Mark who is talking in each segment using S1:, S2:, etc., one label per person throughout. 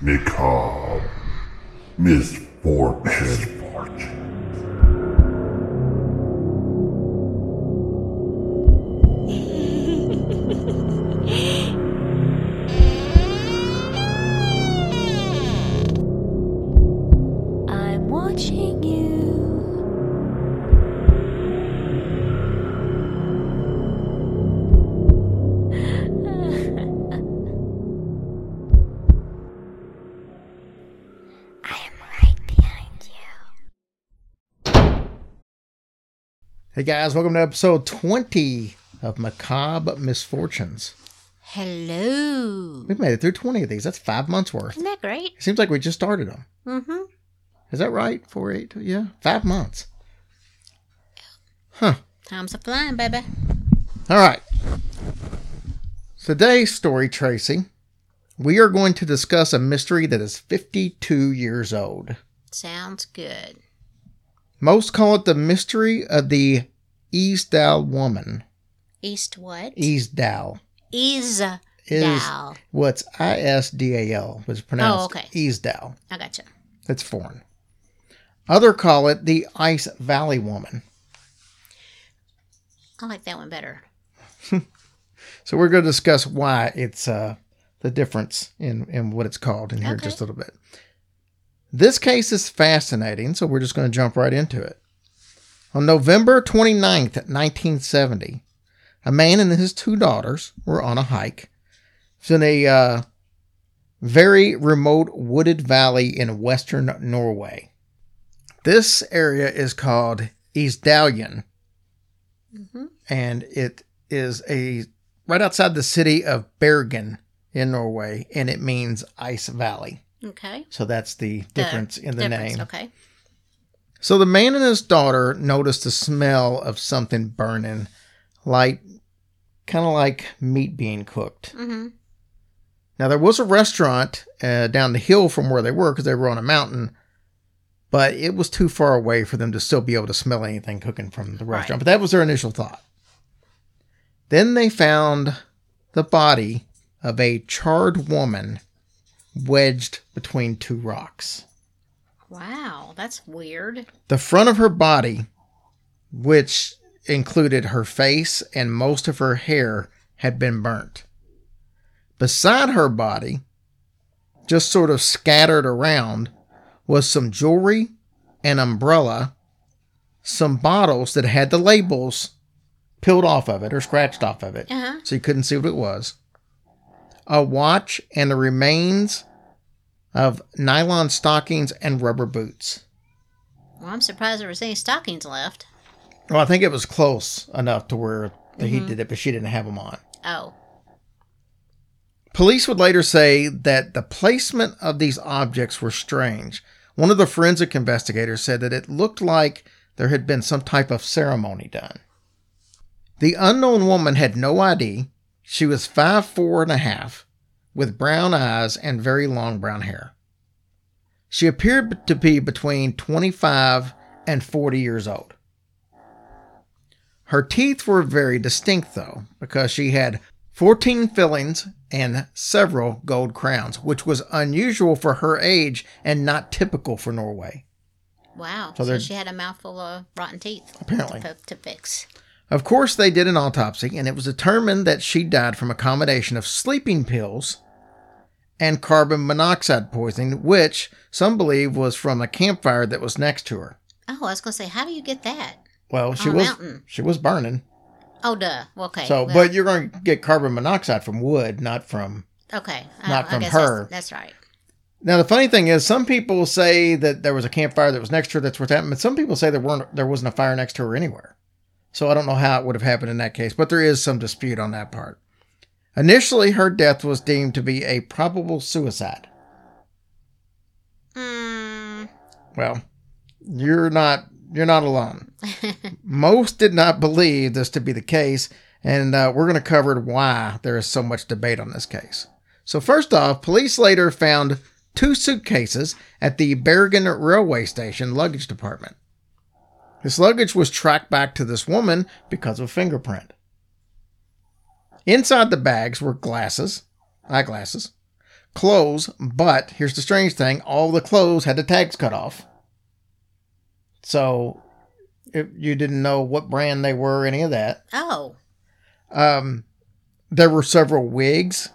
S1: Macabre. Misfortune.
S2: Hey guys, welcome to episode 20 of Macabre Misfortunes.
S3: Hello.
S2: We've made it through 20 of these. That's five months worth.
S3: Isn't that great?
S2: It seems like we just started them.
S3: Mm-hmm.
S2: Is that right? Four, eight, yeah, five months. Huh.
S3: Time's a flying, baby.
S2: All right. Today's story, Tracy, we are going to discuss a mystery that is 52 years old.
S3: Sounds good.
S2: Most call it the mystery of the Easdale woman.
S3: East what?
S2: Easdale.
S3: Is
S2: Is
S3: Dal.
S2: what's I S D A L was pronounced
S3: Oh, okay.
S2: Easdale.
S3: I gotcha.
S2: It's foreign. Other call it the Ice Valley woman.
S3: I like that one better.
S2: So we're going to discuss why it's uh, the difference in, in what it's called in here
S3: Okay.
S2: just a little bit. This case is fascinating, so we're just going to jump right into it. On November 29th, 1970, a man and his two daughters were on a hike. It's in a uh, very remote wooded valley in western Norway. This area is called Isdalien,
S3: Mm-hmm.
S2: and it is a right outside the city of Bergen in Norway, and it means ice valley.
S3: Okay.
S2: So that's the difference in the
S3: difference,
S2: name.
S3: Okay.
S2: So the man and his daughter noticed the smell of something burning, like kind of like meat being cooked.
S3: Mm-hmm.
S2: Now there was a restaurant uh, down the hill from where they were because they were on a mountain, but it was too far away for them to still be able to smell anything cooking from the
S3: Right.
S2: restaurant. But that was their initial thought. Then they found the body of a charred woman wedged between two rocks.
S3: Wow, that's weird.
S2: The front of her body, which included her face and most of her hair, had been burnt. Beside her body, just sort of scattered around, was some jewelry, an umbrella, some bottles that had the labels peeled off of it or scratched off of it,
S3: Uh-huh.
S2: so you couldn't see what it was, a watch, and the remains of nylon stockings and rubber boots.
S3: Well, I'm surprised there was any stockings left.
S2: Well, I think it was close enough to where he mm-hmm. did it, but she didn't have them on.
S3: Oh.
S2: Police would later say that the placement of these objects were strange. One of the forensic investigators said that it looked like there had been some type of ceremony done. The unknown woman had no ID. She was five four and a half, with brown eyes and very long brown hair. She appeared to be between 25 and 40 years old. Her teeth were very distinct, though, because she had 14 fillings and several gold crowns, which was unusual for her age and not typical for Norway.
S3: Wow.
S2: So
S3: So, she had a mouthful of rotten teeth
S2: Apparently.
S3: to, to fix.
S2: Of course, they did an autopsy, and it was determined that she died from a combination of sleeping pills and carbon monoxide poisoning, which some believe was from a campfire that was next to her.
S3: Oh, I was gonna say, how do you get that?
S2: Well, she
S3: On a
S2: was
S3: mountain.
S2: she was burning.
S3: Oh, duh. Okay.
S2: So,
S3: well,
S2: but you're going to get carbon monoxide from wood, not from
S3: okay.
S2: not
S3: I,
S2: from
S3: guess
S2: her.
S3: That's, that's right.
S2: Now the funny thing is, some people say that there was a campfire that was next to her that's what's happened, but some people say there weren't there wasn't a fire next to her anywhere. So I don't know how it would have happened in that case, but there is some dispute on that part. Initially, her death was deemed to be a probable suicide.
S3: Mm,
S2: Well, you're not you're not alone. Most did not believe this to be the case, and uh, we're going to cover why there is so much debate on this case. So first off, police later found two suitcases at the Bergen railway station luggage department. This luggage was tracked back to this woman because of fingerprint. Inside the bags were glasses, eyeglasses, clothes, but here's the strange thing all the clothes had the tags cut off. So if you didn't know what brand they were, or any of that.
S3: Oh.
S2: Um, there were several wigs.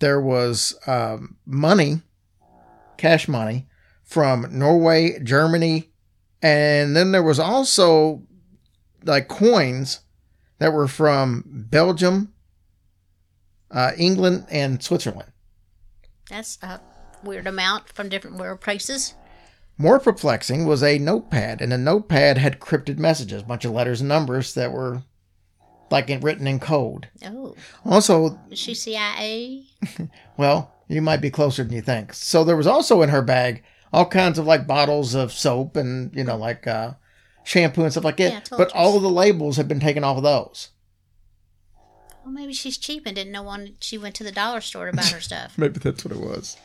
S2: There was um, money, cash money from Norway, Germany, and then there was also like coins that were from Belgium, uh, England, and Switzerland.
S3: That's a weird amount from different world places.
S2: More perplexing was a notepad, and the notepad had crypted messages, a bunch of letters and numbers that were like in, written in code.
S3: Oh.
S2: Also,
S3: Is she CIA?
S2: well, you might be closer than you think. So there was also in her bag all kinds of like bottles of soap and you know like uh, shampoo and stuff like that.
S3: Yeah,
S2: but
S3: you.
S2: all of the labels have been taken off of those.
S3: Well, maybe she's cheap and didn't know one. She went to the dollar store to buy her stuff.
S2: Maybe that's what it was.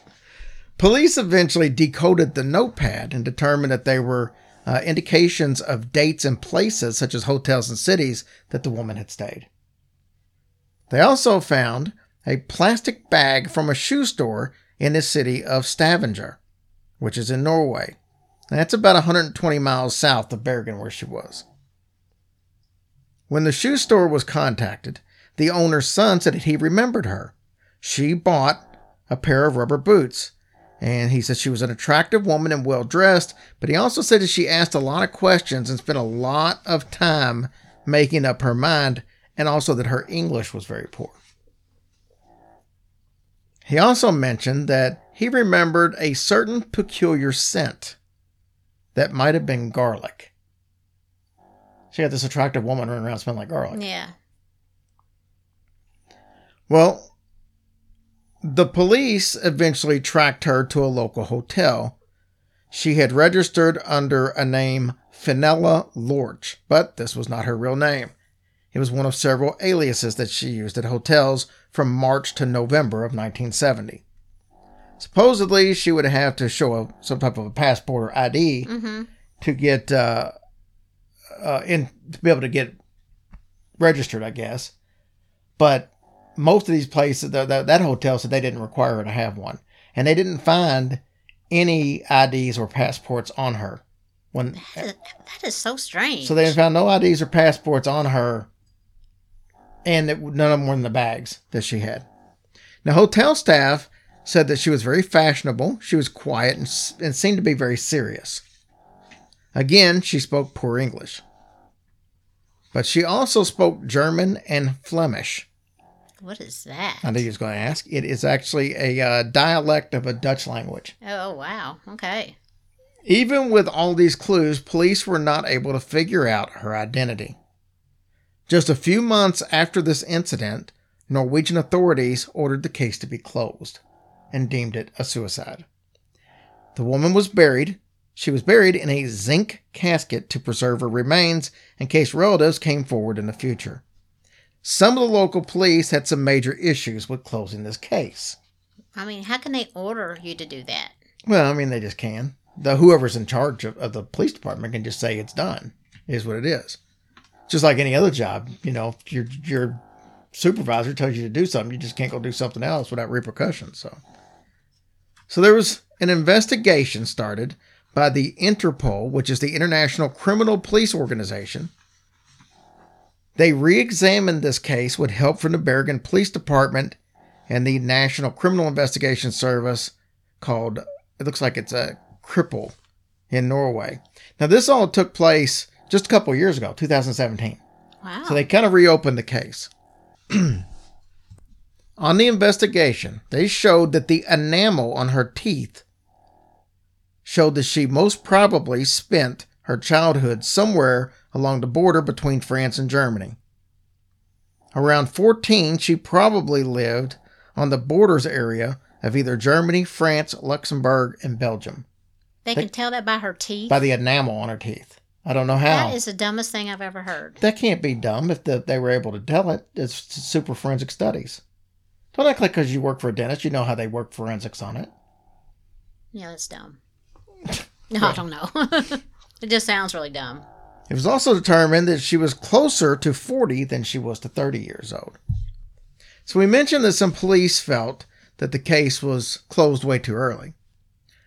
S2: Police eventually decoded the notepad and determined that they were uh, indications of dates and places, such as hotels and cities, that the woman had stayed. They also found a plastic bag from a shoe store in the city of Stavanger, which is in Norway. And that's about 120 miles south of Bergen, where she was. When the shoe store was contacted, the owner's son said that he remembered her. She bought a pair of rubber boots. And he said she was an attractive woman and well dressed, but he also said that she asked a lot of questions and spent a lot of time making up her mind, and also that her English was very poor. He also mentioned that he remembered a certain peculiar scent that might have been garlic. She had this attractive woman running around smelling like garlic.
S3: Yeah.
S2: Well, the police eventually tracked her to a local hotel. She had registered under a name Fenella Lorch, but this was not her real name. It was one of several aliases that she used at hotels from March to November of 1970. Supposedly, she would have to show a, some type of a passport or ID
S3: Mm-hmm.
S2: to get uh, uh, in to be able to get registered, I guess. But most of these places, that, that, that hotel said they didn't require her to have one, and they didn't find any IDs or passports on her. When
S3: That is, that is so strange.
S2: so they found no IDs or passports on her, and it, none of them were in the bags that she had. Now, hotel staff said that she was very fashionable, she was quiet, and, and seemed to be very serious. Again, she spoke poor English. But she also spoke German and Flemish.
S3: What is that?
S2: I knew you was going to ask. It is actually a uh, dialect of a Dutch language.
S3: Oh, wow. Okay.
S2: Even with all these clues, police were not able to figure out her identity. Just a few months after this incident, Norwegian authorities ordered the case to be closed and deemed it a suicide. The woman was buried. She was buried in a zinc casket to preserve her remains in case relatives came forward in the future. Some of the local police had some major issues with closing this case.
S3: I mean, how can they order you to do that?
S2: Well, I mean, they just can. The whoever's in charge of, of the police department can just say it's done. Is what it is. Just like any other job, you know, if your your supervisor tells you to do something, you just can't go do something else without repercussions. So, so there was an investigation started by the Interpol, which is the International Criminal Police Organization. They re-examined this case with help from the Bergen Police Department and the National Criminal Investigation Service called it looks like it's a cripple in Norway. Now this all took place just a couple years ago, 2017.
S3: Wow.
S2: So they kind of reopened the case. on the investigation, they showed that the enamel on her teeth showed that she most probably spent her childhood somewhere along the border between France and Germany. Around 14, she probably lived on the borders area of either Germany, France, Luxembourg, and Belgium
S3: they can tell that by her teeth.
S2: by the enamel on her teeth. I don't know how.
S3: That is the dumbest thing I've ever heard.
S2: That can't be dumb if the, they were able to tell it. It's super forensic studies. Don't act like because you work for a dentist, you know how they work forensics on it.
S3: Yeah, that's dumb. No, I don't know. it just sounds really dumb.
S2: It was also determined that she was closer to 40 than she was to 30 years old. So we mentioned that some police felt that the case was closed way too early.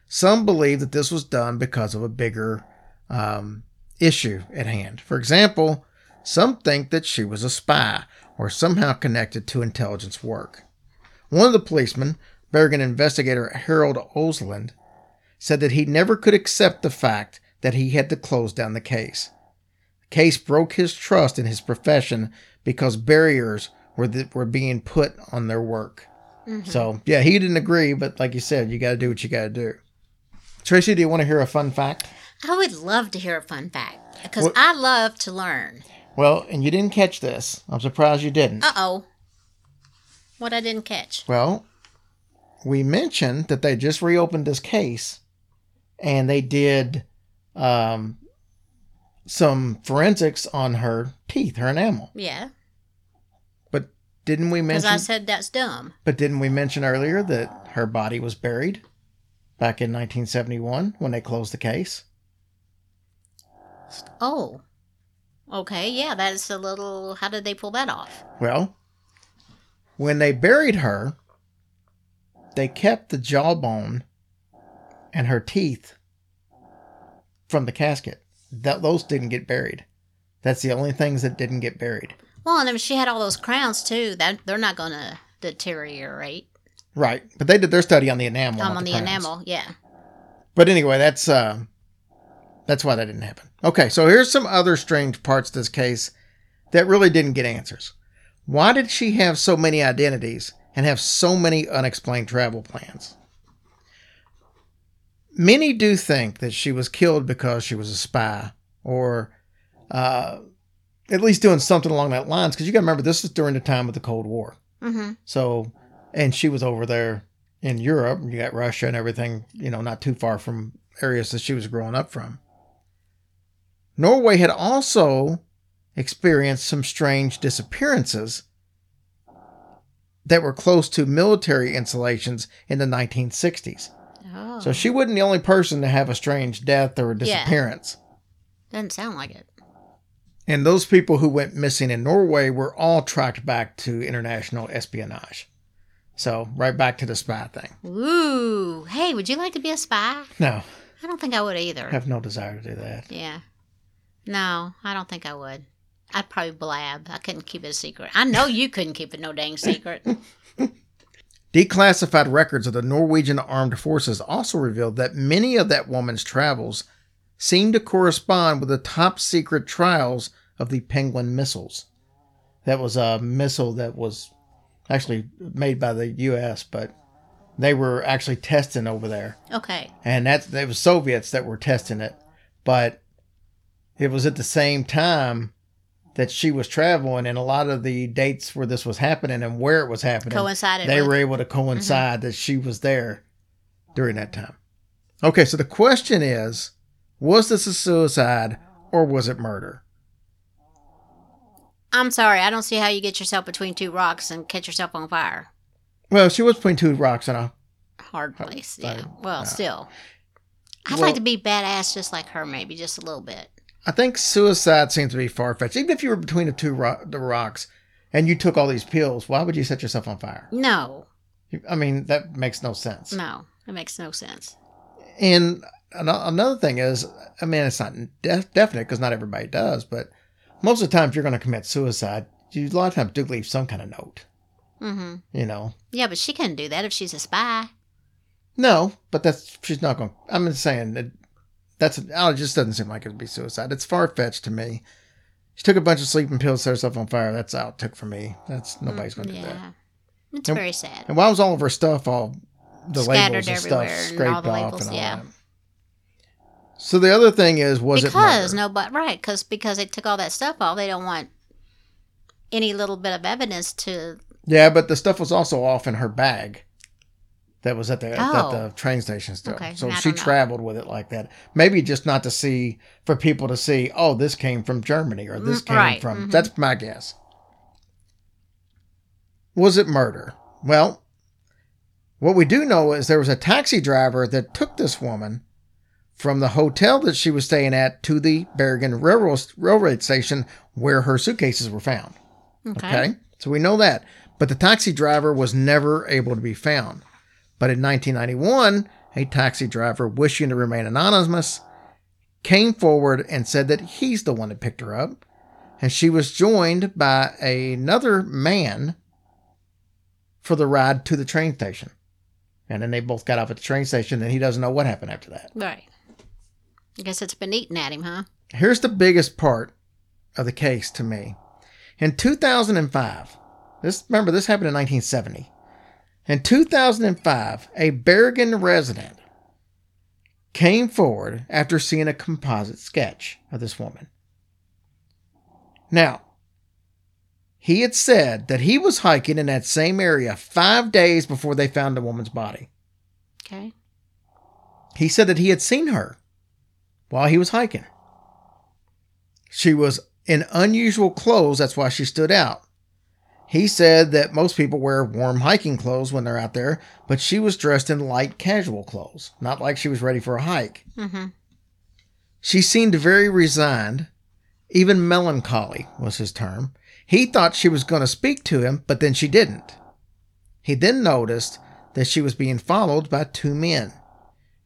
S2: Some believe that this was done because of a bigger um, issue at hand. For example, some think that she was a spy or somehow connected to intelligence work. One of the policemen, Bergen investigator Harold Osland, said that he never could accept the fact that he had to close down the case. The case broke his trust in his profession because barriers were, th- were being put on their work. So, yeah, he didn't agree, but like you said, you got to do what you got to do. Tracy, do you want to hear a fun fact?
S3: I would love to hear a fun fact because
S2: What-
S3: I love to learn.
S2: Well, and you didn't catch this. I'm surprised you didn't.
S3: Uh oh. What I didn't catch.
S2: Well, we mentioned that they just reopened this case and they did um, some forensics on her teeth, her enamel.
S3: Yeah.
S2: But didn't we mention?
S3: Because I said that's dumb.
S2: but didn't we mention earlier that her body was buried back in 1971 when they closed the case?
S3: Oh. Okay. Yeah. That's a little. How did they pull that off?
S2: Well, when they buried her, they kept the jawbone and her teeth from the casket. That those didn't get buried. That's the only things that didn't get buried.
S3: Well, and if she had all those crowns too, that they're not going to deteriorate.
S2: Right, but they did their study on the enamel.
S3: Um, on the
S2: crowns.
S3: enamel. Yeah.
S2: But anyway, that's uh, that's why that didn't happen. Okay, so here's some other strange parts to this case that really didn't get answers. Why did she have so many identities and have so many unexplained travel plans? Many do think that she was killed because she was a spy or uh, at least doing something along that lines. Because you got to remember, this is during the time of the Cold War.
S3: Mm-hmm.
S2: So, and she was over there in Europe. You got Russia and everything, you know, not too far from areas that she was growing up from. Norway had also experienced some strange disappearances that were close to military installations in the 1960s.
S3: Oh.
S2: So she wasn't the only person to have a strange death or a
S3: Yeah.
S2: disappearance.
S3: doesn't sound like it.
S2: And those people who went missing in Norway were all tracked back to international espionage. So, right back to the spy thing.
S3: Ooh. Hey, would you like to be a spy?
S2: No,
S3: I don't think I would either.
S2: I have no desire to do that.
S3: Yeah. No, I don't think I would. I'd probably blab. I couldn't keep it a secret. I know you couldn't keep it no dang secret.
S2: Declassified records of the Norwegian armed forces also revealed that many of that woman's travels seemed to correspond with the top secret trials of the Penguin missiles. That was a missile that was actually made by the U.S., but they were actually testing over there.
S3: Okay.
S2: and that's it was Soviets that were testing it, but it was at the same time that she was traveling, and a lot of the dates where this was happening and where it was happening
S3: Coincided
S2: They
S3: with-
S2: were able to mm-hmm. coincide that she was there during that time. Okay, so the question is: Was this a suicide or was it murder?
S3: I'm sorry. I don't see how you get yourself between two rocks and catch yourself on fire.
S2: Well, she was between two rocks and a.
S3: Hard place. Yeah. Well, still. I'd
S2: Well-
S3: like to be badass just like her, maybe just a little bit.
S2: I think suicide seems to be far fetched. Even if you were between the two ro- the rocks and you took all these pills, why would you set yourself on fire?
S3: No.
S2: You- I mean, that makes no sense.
S3: No. It makes no sense.
S2: And an- another thing is, I mean, it's not de- definite because not everybody does, but most of the time, if you're going to commit suicide, you a lot of times do leave some kind of note.
S3: Mm-hmm.
S2: You know,
S3: Yeah, but she couldn't do that if she's a spy.
S2: no, but that's she's not going. I'm just saying that that's oh, it just doesn't seem like it'd be suicide. It's far fetched to me. She took a bunch of sleeping pills, set herself on fire. That's out took for me. That's mm, nobody's going to do that.
S3: Yeah. It's
S2: Nope.
S3: very sad.
S2: And why was all of her stuff all the
S3: Scattered
S2: labels and stuff
S3: and
S2: scraped
S3: all
S2: off
S3: labels,
S2: and all
S3: yeah.
S2: that? So the other thing is, was it
S3: because no, but right, because because they took all that stuff off, they don't want any little bit of evidence to.
S2: Yeah, but the stuff was also off in her bag. That was at the at
S3: Oh.
S2: the train station still.
S3: Okay,
S2: So she
S3: know.
S2: traveled with it like that. Maybe just not to see for people to see. Oh, this came from Germany or this
S3: Mm,
S2: came
S3: right,
S2: from.
S3: mhm.
S2: That's my guess. Was it murder? Well, what we do know is there was a taxi driver that took this woman from the hotel that she was staying at to the Bergen railroad railroad station where her suitcases were found.
S3: Okay.
S2: Okay. So we know that. but the taxi driver was never able to be found. But in 1991, a taxi driver wishing to remain anonymous came forward and said that he's the one that picked her up. And she was joined by another man for the ride to the train station. And then they both got off at the train station, and he doesn't know what happened after that.
S3: Right. I guess it's been eating at him, huh?
S2: Here's the biggest part of the case to me. In 2005, this remember this happened in 1970. In 2005, a Bergen resident came forward after seeing a composite sketch of this woman. Now, he had said that he was hiking in that same area five days before they found the woman's body.
S3: Okay.
S2: He said that he had seen her while he was hiking. She was in unusual clothes, that's why she stood out. He said that most people wear warm hiking clothes when they're out there, but she was dressed in light casual clothes, not like she was ready for a hike.
S3: Mm-hmm.
S2: She seemed very resigned, even melancholy was his term. He thought she was going to speak to him, but then she didn't. He then noticed that she was being followed by two men,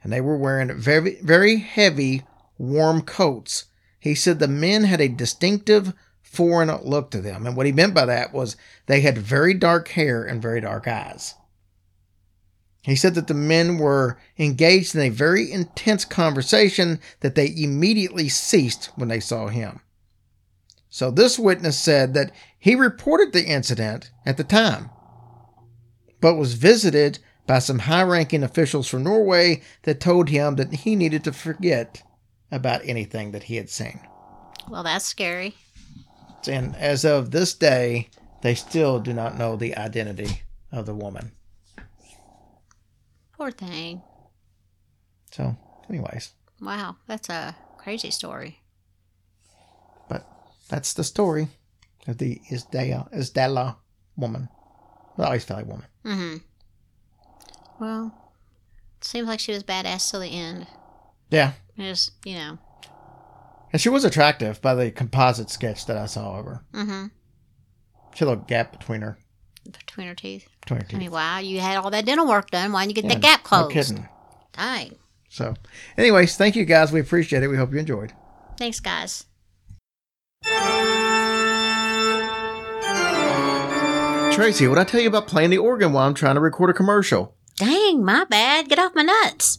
S2: and they were wearing very, very heavy, warm coats. He said the men had a distinctive foreign look to them, and what he meant by that was they had very dark hair and very dark eyes. He said that the men were engaged in a very intense conversation that they immediately ceased when they saw him. So this witness said that he reported the incident at the time, but was visited by some high ranking officials from Norway that told him that he needed to forget about anything that he had seen.
S3: Well, that's scary.
S2: And as of this day, they still do not know the identity of the woman.
S3: Poor thing.
S2: So, anyways,
S3: Wow, that's a crazy story.
S2: but that's the story of the Isdala, Isdala woman. I always felt like woman.
S3: Mm-hmm. Well, seems like she was badass till the end.
S2: Yeah.
S3: Just, you know.
S2: And she was attractive by the composite sketch that I saw of her.
S3: Mm-hmm.
S2: She had a little gap between her
S3: Between her teeth.
S2: between her
S3: I
S2: teeth.
S3: mean, wow, you had all that dental work done. Why didn't you get
S2: Yeah,
S3: that gap closed?
S2: No kidding.
S3: Dang.
S2: So, anyways, thank you guys. We appreciate it. We hope you enjoyed.
S3: Thanks, guys.
S2: Tracy, what I tell you about playing the organ while I'm trying to record a commercial?
S3: Dang, my bad. Get off my nuts.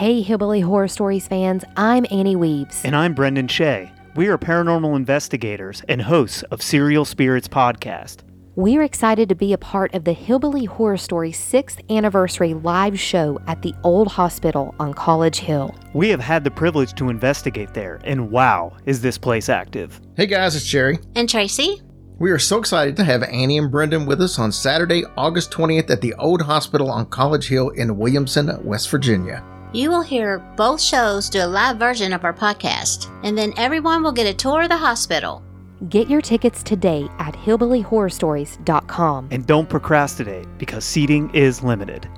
S1: Hey, Hillbilly Horror Stories fans, I'm Annie Weaves.
S4: And I'm Brendan Shea. We are paranormal investigators and hosts of Serial Spirits Podcast.
S1: We're excited to be a part of the Hillbilly Horror Stories 6th anniversary live show at the Old Hospital on College Hill.
S4: We have had the privilege to investigate there, and wow, is this place active.
S2: Hey guys, it's Jerry.
S3: And Tracy?
S2: We are so excited to have Annie and Brendan with us on Saturday, August 20th at the Old Hospital on College Hill in Williamson, West Virginia.
S3: You will hear both shows do a live version of our podcast, and then everyone will get a tour of the hospital.
S1: Get your tickets today at hillbillyhorrorstories.com.
S4: And don't procrastinate because seating is limited.